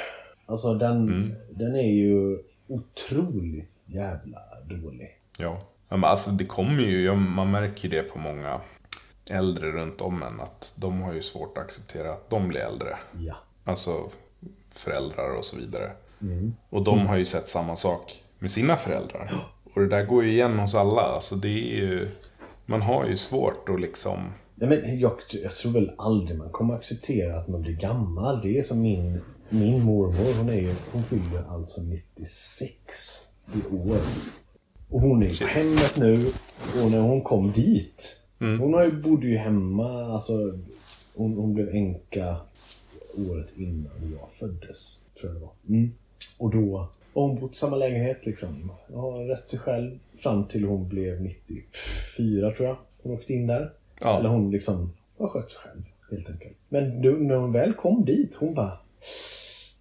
Alltså den, Mm. den är ju otroligt jävla dålig. Ja. ja men alltså det kommer ju, man märker ju det på många äldre runt om en att de har ju svårt att acceptera att de blir äldre. Ja. Alltså föräldrar och så vidare. Och de har ju sett samma sak med sina föräldrar. Och det där går ju igen hos alla. Alltså det är ju... Man har ju svårt att liksom... Nej, men jag, jag tror väl aldrig man kommer acceptera att man blir gammal. Det är som min, min mormor. Hon, är ju, hon fyller alltså 96 i år. Och hon är på hemmet nu. Och när hon kom dit. Hon har ju, bodde ju hemma. Alltså, hon, hon blev änka året innan jag föddes. Tror jag det var. Mm. Och då har hon bott i samma lägenhet liksom. Har rätt sig själv. Fram till hon blev 94 tror jag. Hon åkte in där. Ja. Eller hon liksom har skött sig själv helt enkelt. Men då, när hon väl kom dit, hon bara...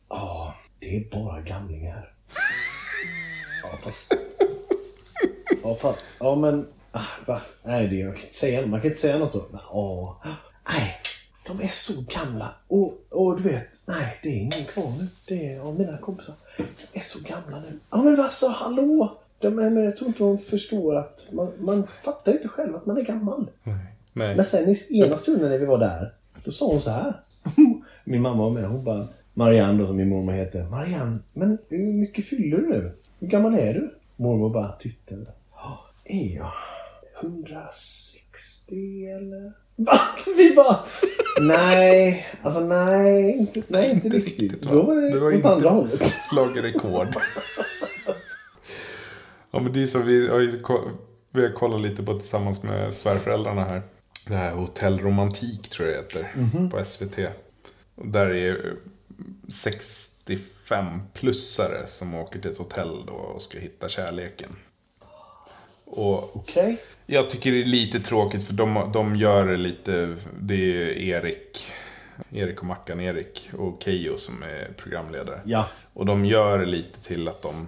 Ja, det är bara gamlingar. Ja, fast... Ja, men... Ah, va? Nej, det, jag kan inte säga, man kan inte säga något då. Ja, nej, de är så gamla. Och, och du vet, nej, det är ingen kvar nu. Det är av mina kompisar. De är så gamla nu. Ja, men vad så, hallå? De är, men jag tror inte de förstår att man, man fattar ju inte själv att man är gammal. Nej. Men sen i ena stunden när vi var där, då sa hon så här. [laughs] Min mamma var med. Hon bara, Marianne då som min mormor heter. Marianne, men hur mycket fyller du nu? Hur gammal är du? Mormor bara tittade. Ja, är jag 160 eller? Va? Vi bara, nej, alltså nej, inte, nej, inte Inte riktigt. riktigt? Då var det, Det var åt inte- andra hållet. slagit rekord. ja men det är så, vi har, ju, vi har kollat lite på tillsammans med svärföräldrarna här. Det här Hotell Romantik tror jag det heter. På SVT. Och där är 65-plussare som åker till ett hotell då och ska hitta kärleken. Och Okej. jag tycker det är lite tråkigt för de, de gör det lite, det är Erik Erik och Mackan-Erik och Keyyo som är programledare. Ja. Och de gör lite till att de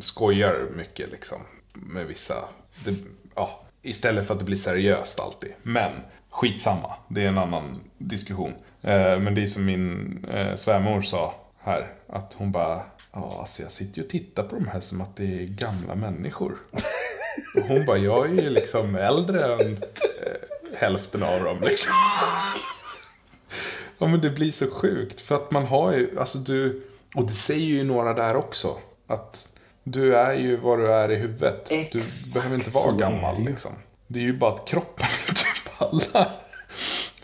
skojar mycket liksom. Med vissa. Det, ja, istället för att det blir seriöst alltid. Men skitsamma, det är en annan diskussion. Eh, men det är som min eh, svärmor sa här. Att hon bara, ja alltså jag sitter ju och tittar på de här som att det är gamla människor. Och hon bara, jag är ju liksom äldre än eh, hälften av dem liksom. Ja men det blir så sjukt. För att man har ju, alltså du, och det säger ju några där också. Att du är ju vad du är i huvudet. du Exakt behöver inte vara gammal liksom. Det är ju bara att kroppen [laughs] inte pallar.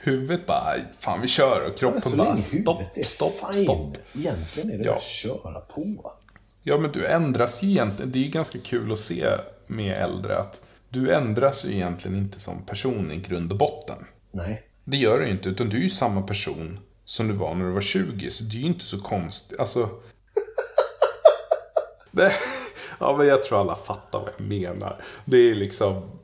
Huvudet bara, fan vi kör. Och kroppen Så bara, stopp, stopp, fine. stopp. Egentligen är det Ja. att köra på. Ja, men du ändras ju egentligen. Det är ju ganska kul att se med äldre att du ändras ju egentligen inte som person i grund och botten. Nej. Det gör du ju inte, utan du är ju samma person som du var när du var 20. Så det är ju inte så konstigt. Alltså... [laughs] det... Ja, men jag tror alla fattar vad jag menar. Det är liksom...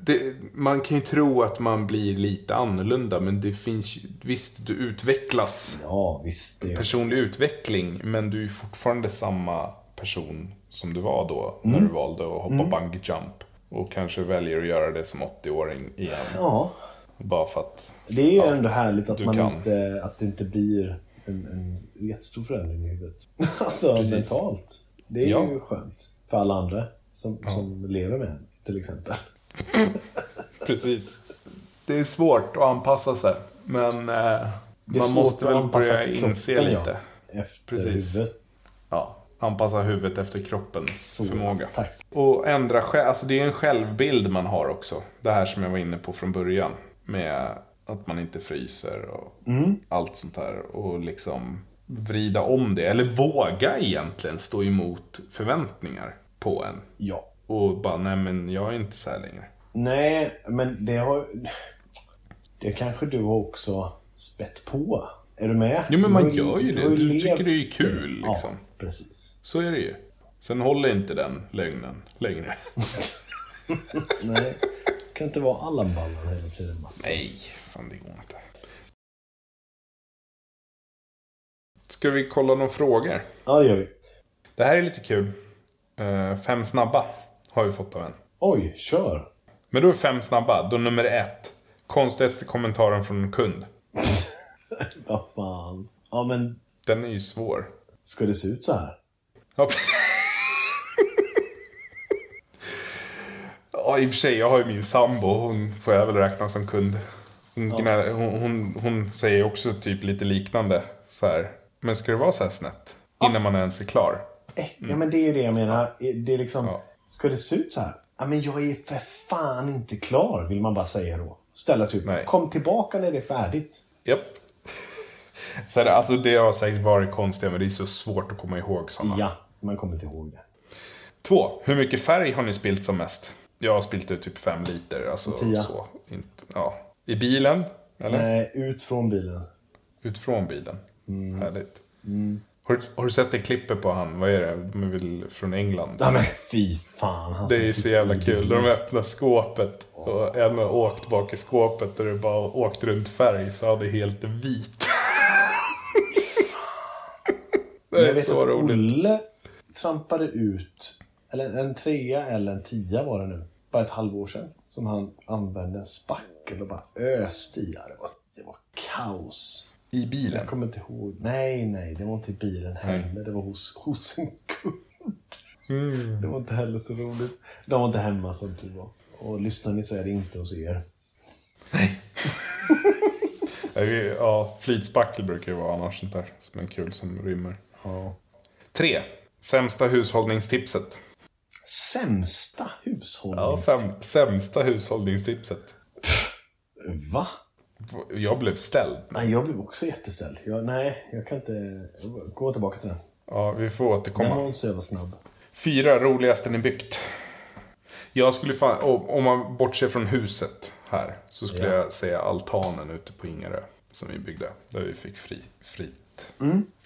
Det, man kan ju tro att man blir lite annorlunda, men det finns ju... Visst, du utvecklas Ja, visst. Det personlig utveckling, men du är fortfarande samma person som du var då när du valde att hoppa bungee jump. Och kanske väljer att göra det som 80-åring igen. Ja. Bara för att... Det är ju ändå härligt att, man kan. inte, att det inte blir en, en jättestor förändring i huvudet. [laughs] Alltså Precis. mentalt. Det är Ja. ju skönt. För alla andra som, som lever med till exempel. [laughs] Precis. Det är svårt att anpassa sig, men eh, man måste väl börja inse lite. Ja, efter Precis. huvudet. Ja, anpassa huvudet efter kroppens Så, förmåga. Tack. Och ändra själv, alltså det är en självbild man har också. Det här som jag var inne på från början. Med att man inte fryser och allt sånt där. Och liksom vrida om det. Eller våga egentligen stå emot förväntningar på en. Ja. Och bara, nej men jag är inte så här längre. Nej, men det har... Det kanske du också spett på. Är du med? Jo, men man gör ju det. Du levt tycker det är kul, Ja, liksom. precis. Så är det ju. Sen håller inte den lögnen längre. [laughs] Nej, kan inte vara alla ballar hela tiden. Mats. Nej, fan det går inte. Ska vi kolla några frågor? Ja, det gör vi. Det här är lite kul. Eh, fem snabba har vi fått av en. Oj, kör. Men då är fem snabba. Då nummer ett. Konstigaste kommentaren från en kund. [laughs] Vad fan. Ja, men Den är ju svår. ska det se ut så här? Ja, [laughs] ja, i och för sig. Jag har ju min sambo. Hon får jag väl räkna som kund. Hon, gnä- hon, hon, hon säger också typ lite liknande. Så här. Men ska det vara så här snett? Innan man ens är klar? Eh, Ja, men det är ju det jag menar. Det är liksom... Ja. Ska det se ut så här? Ja, men jag är för fan inte klar, vill man bara säga då. Ställa sig upp. Nej. Kom tillbaka när det är färdigt. Japp. Så det, alltså det har säkert varit konstiga, men det är så svårt att komma ihåg sådana. Ja, man kommer inte ihåg det. Två. Hur mycket färg har ni spilt som mest? Jag har spilt ut typ fem liter. Alltså Tia. så. Inte, ja. I bilen? Eller? Nej, ut från bilen. Ut från bilen? Mm. Härligt. Har, du- har du sett det klippet på han? Vad är det? De väl från England? Ja, men fy fan. Han Det är så sitter jävla kul. bilen. De öppnar skåpet och en har åkt bak i skåpet och det bara åkt runt färg så han är helt vit. [laughs] det är så roligt. Olle trampade ut, eller en trea eller en tia var det nu, bara ett halvår sedan. Som han använde en spackel och bara öste i. Det var, det var kaos. I bilen. Jag kommer inte ihåg. Nej, nej, det var inte i bilen heller. Det var hos, hos en kund. Mm. Det var inte heller så roligt. De var inte hemma som tur var. Och lyssnar ni så är det inte hos er. [laughs] Vi- Ja, flytspackel brukar ju vara annars sånt där som är kul som rymmer. Ja. Tre. Sämsta hushållningstipset. Sämsta hushållning. Ja, säm, sämsta hushållningstipset. Va? Jag blev ställd. Nej, jag blev också jätteställd. Jag, nej, jag kan inte... Gå tillbaka till den. Ja, vi får Den återkomma. var inte så jävla snabb. Fyra roligaste ni byggt. Jag skulle fan, om man bortser från huset här, så skulle Ja. jag säga altanen ute på Ingarö. Som vi byggde. Där vi fick fri, fritt.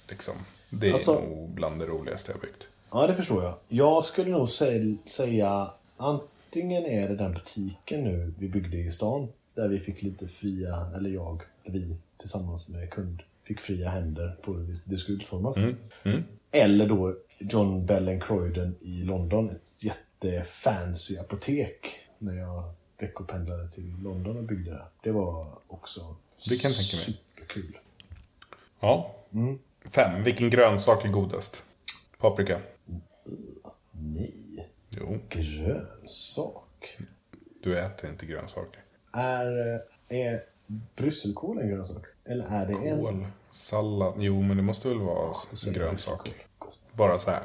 Liksom. Det är Alltså- nog bland det roligaste jag byggt. Ja, det förstår jag. Jag skulle nog säga, säga antingen är det den butiken nu vi byggde i stan. Där vi fick lite fria, eller jag, vi tillsammans med kund fick fria händer på hur det skulle utformas. Mm. Eller då John Bell Croydon i London, ett jättefancy apotek när jag veckopendlade till London och byggde det. Det var också Det kan tänka mig. superkul. Ja. Fem. Vilken grönsak är godast? Paprika. Nej, Jo, grönsak. du äter inte grönsaker. Är, är brysselkål en grönsak? Eller är det en... Kål, sallad. Jo, men det måste väl vara det grönsak. Bara så här.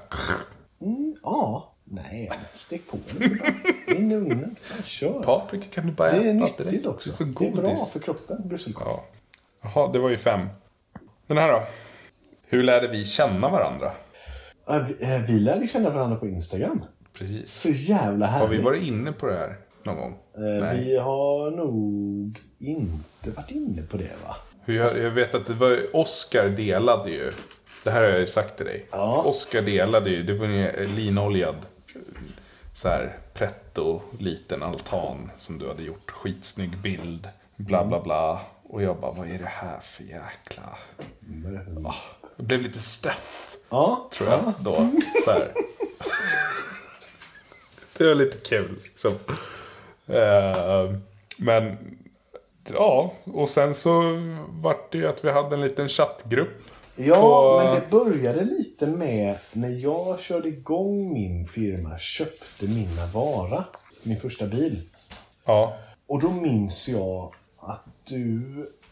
Mm, ja. Nej, stek på den. In i ugnen. Kör. Paprika kan du bara Det är äta nyttigt direkt. också. Det är så Det är bra godis. för kroppen, brysselkål. Ja. Jaha, det var ju fem. Den här då? Hur lärde vi känna varandra? Ja, vi, eh, lärde känna varandra på Instagram. Precis. Så jävla Har härligt. vi varit inne på det här någon gång? Eh, Vi har nog inte varit inne på det va? Jag, jag vet att det var Oscar delade ju. Det här har jag ju sagt till dig. Ja. Oscar delade ju. Det var en linoljad så här pretto liten altan som du hade gjort. Skitsnygg bild. Bla bla bla. Och jag bara, vad är det här för jäkla... Ah, jag blev lite stött. Ja, tror jag då. Så här. [laughs] Det var lite kul. Liksom. Eh, men ja, och sen så vart det ju att vi hade en liten chattgrupp. Ja, Och- men det började lite med när jag körde igång min firma, köpte mina vara, min första bil. Ja, Och då minns jag att du...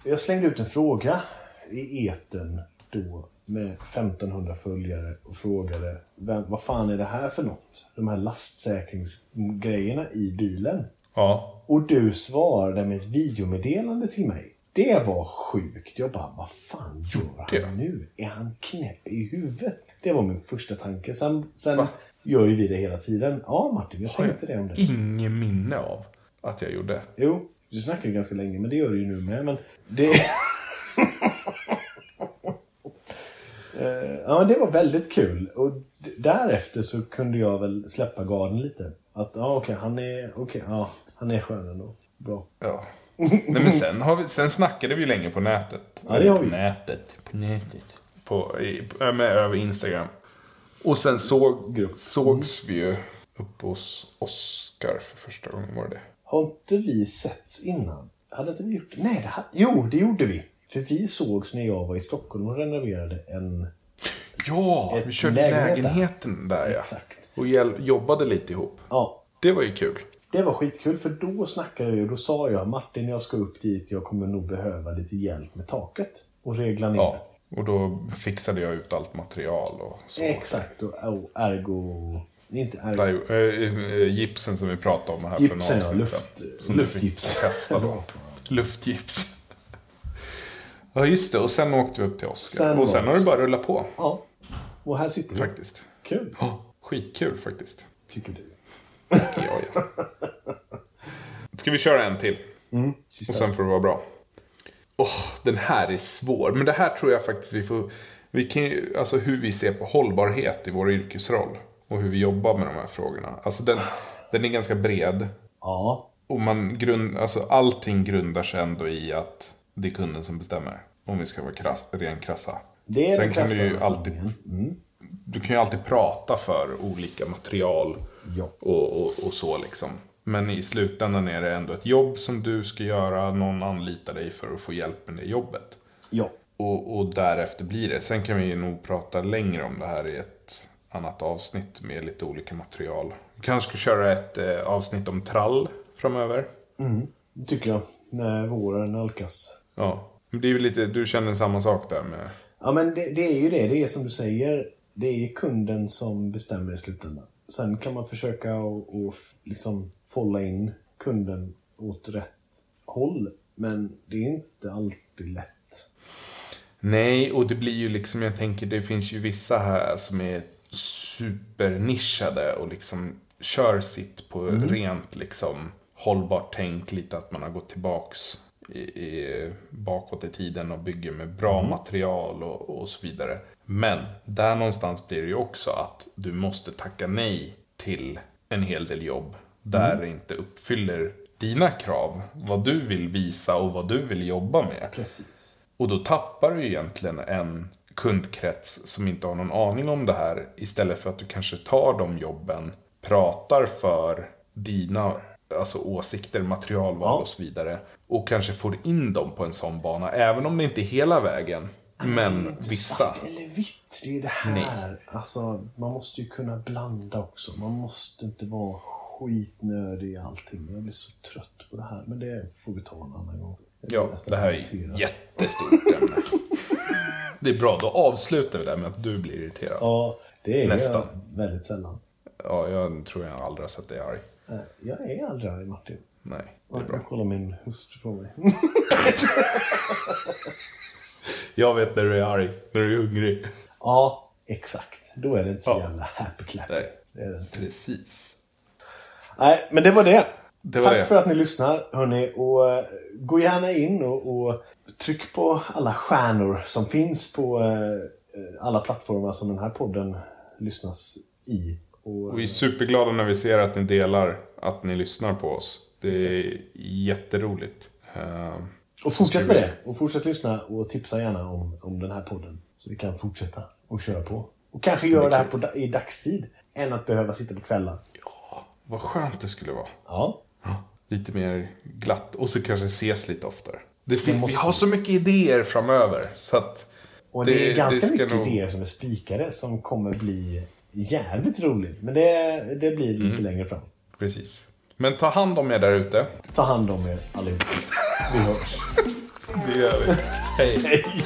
Jag slängde ut en fråga i eten då med 1500 följare och frågade vad fan är det här för något? De här lastsäkringsgrejerna i bilen. Ja, Och du svarade med ett videomeddelande till mig. Det var sjukt. Jag bara, vad fan gör han nu? Är han knäpp i huvudet? Det var min första tanke. Sen, sen Va? gör ju vi det hela tiden. Ja, Martin, jag har tänkte det om jag det. ingen minne av att jag gjorde. Jo, du snackar ju ganska länge, men det gör du ju nu med. Men det... [laughs] ja, det var väldigt kul. Och därefter så kunde jag väl släppa garden lite. Att, ja okej, han är, okej, ja, han är skön ändå. Bra. Ja. Nej, men sen, har vi, sen snackade vi länge på nätet. Ja, det har på vi. nätet. På nätet. På, i, på- med, över Instagram. Och sen såg, sågs vi ju uppe hos Oscar för första gången. Var det det? Har inte vi setts innan? Hade inte vi gjort det? Nej, det hade... Jo, det gjorde vi. För vi sågs när jag var i Stockholm och renoverade en... Ja, vi körde lägenhet där. lägenheten där ja. Exakt. Och jobbade lite ihop. Ja, Det var ju kul. det var skitkul för då snackade vi och då sa jag Martin, jag ska upp dit, jag kommer nog behöva lite hjälp med taket. Och regla ner. Ja. Och då fixade jag ut allt material och så. Exakt, och, ergo... Inte ergo... Där, äh, äh, gipsen som vi pratade om här Gipsen, för ja, några avsnitt luft- sedan. Som du luftgips. fick testa då. [laughs] Luftgips. Ja, just det. Och sen åkte vi upp till Oscar. Sen och sen har det bara rullat på. Ja. Och här sitter vi. Faktiskt. Kul, Ja, skitkul faktiskt. tycker du. Ja, ja. Ska vi köra en till? Sista. Och sen får det vara bra. Åh, den här är svår. Men det här tror jag faktiskt vi får... Vi kan ju, alltså hur vi ser på hållbarhet i vår yrkesroll. Och hur vi jobbar med de här frågorna. Alltså den, den är ganska bred. Ja, Och man grund, alltså allting grundar sig ändå i att det är kunden som bestämmer. Om vi ska vara krass, ren krassa. Det är Sen kan du ju krassa alltid. Mm. du kan ju alltid prata för olika material Ja. och, och, och så liksom. Men i slutändan är det ändå ett jobb som du ska göra. Någon anlitar dig för att få hjälp med det jobbet. Ja. Och, och därefter blir det. Sen kan vi nog prata längre om det här i ett annat avsnitt med lite olika material. Vi kanske ska köra ett eh, avsnitt om trall framöver. Det tycker jag. När våren nalkas. Ja, det är ju lite, du känner samma sak där med... Ja, men det, det är ju det. Det är som du säger. Det är kunden som bestämmer i slutändan. Sen kan man försöka och, och liksom folla in kunden åt rätt håll. Men det är inte alltid lätt. Nej, och det blir ju liksom, jag tänker det finns ju vissa här som är supernischade och liksom kör sitt på rent liksom hållbart tänk. Lite att man har gått tillbaks i, i, bakåt i tiden och bygger med bra material och, och så vidare. Men där någonstans blir det ju också att du måste tacka nej till en hel del jobb där det inte uppfyller dina krav. Vad du vill visa och vad du vill jobba med. Precis. Och då tappar du egentligen en kundkrets som inte har någon aning om det här. Istället för att du kanske tar de jobben, pratar för dina alltså åsikter, materialval Ja. och så vidare. Och kanske får in dem på en sån bana. Även om det inte är hela vägen. Men vissa. Svart eller vitt, det är det här. Alltså, man måste ju kunna blanda också. Man måste inte vara skitnödig i allting. Jag blir så trött på det här. Men det får vi ta en annan gång. Ja, det här är irriterad. ett jättestort ämne. [laughs] Det är bra, då avslutar vi där med att du blir irriterad. Ja, det är Nästan. jag väldigt sällan. Ja, jag tror jag aldrig har sett dig arg. Nej, Jag är aldrig arg, Martin. Nej, det är bra. Jag kollar min hustru på mig. [laughs] Jag vet när du är arg, när du är hungrig. ja, exakt. Då är det inte så Ja. jävla happy clappy. Nej. Det är det inte. Precis. Nej, men det var det. Det var Tack det. för att ni lyssnar, hörni. Och eh, gå gärna in och, och tryck på alla stjärnor som finns på eh, alla plattformar som den här podden lyssnas i. Och, Vi är superglada när vi ser att ni delar, att ni lyssnar på oss. Det är jätteroligt. Eh, och fortsätt med det. Och fortsätt lyssna och tipsa gärna om, om den här podden. Så vi kan fortsätta och köra på. Och kanske göra det här på, i dagstid. Än att behöva sitta på kvällar. Vad skönt det skulle vara. Ja. Lite mer glatt. Och så kanske ses lite oftare. Det fin- måste vi har så mycket idéer framöver. Så att Och det, är ganska ska mycket nog- idéer som är spikade som kommer bli jävligt roligt. Men det, det blir Mm. lite längre fram. Precis. Men ta hand om er där ute. Ta hand om er allihop. Vi hörs. Det gör vi. Hej. Hej!